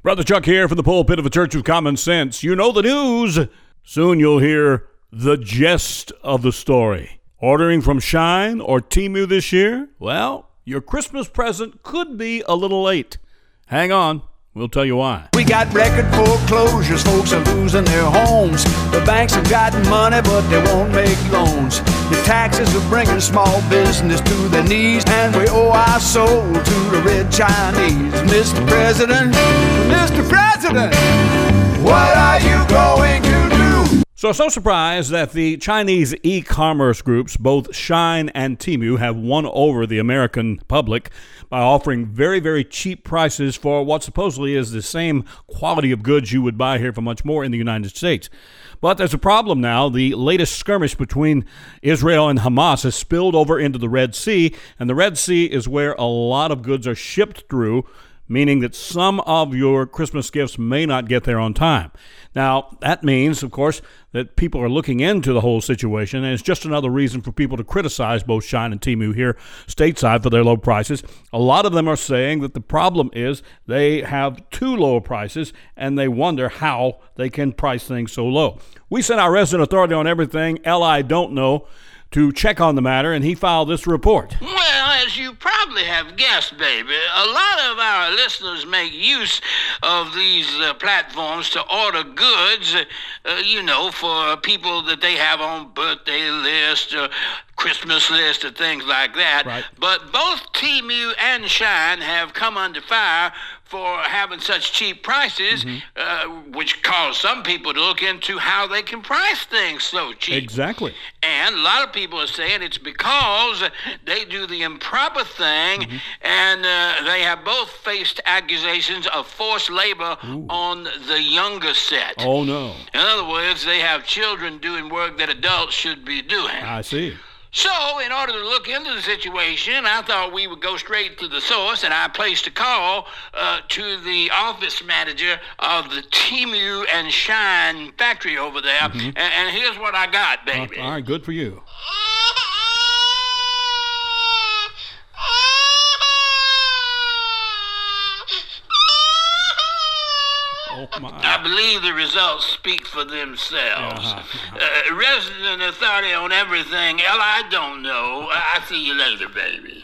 Brother Chuck here from the pulpit of a church of common sense. You know the news. Soon you'll hear the gist of the story. Ordering from Shein or Temu this year? Well, your Christmas present could be a little late. Hang on. We'll tell you why. We got record foreclosures, folks are losing their homes. The banks have gotten money, but they won't make loans. The taxes are bringing small business to their knees, and we owe our soul to the red Chinese. Mr. President, Mr. President, what are you going So, so surprised that the Chinese e commerce groups, both Shein and Temu, have won over the American public by offering very, very cheap prices for what supposedly is the same quality of goods you would buy here for much more in the United States. But there's a problem now. The latest skirmish between Israel and Hamas has spilled over into the Red Sea, and the Red Sea is where a lot of goods are shipped through meaning that some of your Christmas gifts may not get there on time. Now, that means, of course, that people are looking into the whole situation, and it's just another reason for people to criticize both Shein and Temu here stateside for their low prices. A lot of them are saying that the problem is they have too low prices, and they wonder how they can price things so low. We sent our resident authority on everything, L.I. Dontknow, to check on the matter, and he filed this report. Hmm. As you probably have guessed, baby, a lot of our listeners make use of these uh, platforms to order goods, uh, you know, for people that they have on birthday list or Christmas list or things like that. Right. But both Temu and Shein have come under fire for having such cheap prices, Mm-hmm. uh, which caused some people to look into how they can price things so cheap. Exactly. And a lot of people are saying it's because they do the improper thing, Mm-hmm. and uh, they have both faced accusations of forced labor on the younger set. Oh, no. In other words, they have children doing work that adults should be doing. I see. So, in order to look into the situation, I thought we would go straight to the source, and I placed a call uh, to the office manager of the Temu and Shein factory over there. And, and here's what I got, baby. All right, good for you. Oh. I believe the results speak for themselves. Uh-huh. Uh, resident authority on everything. Hell, I don't know. I- I'll see you later, baby.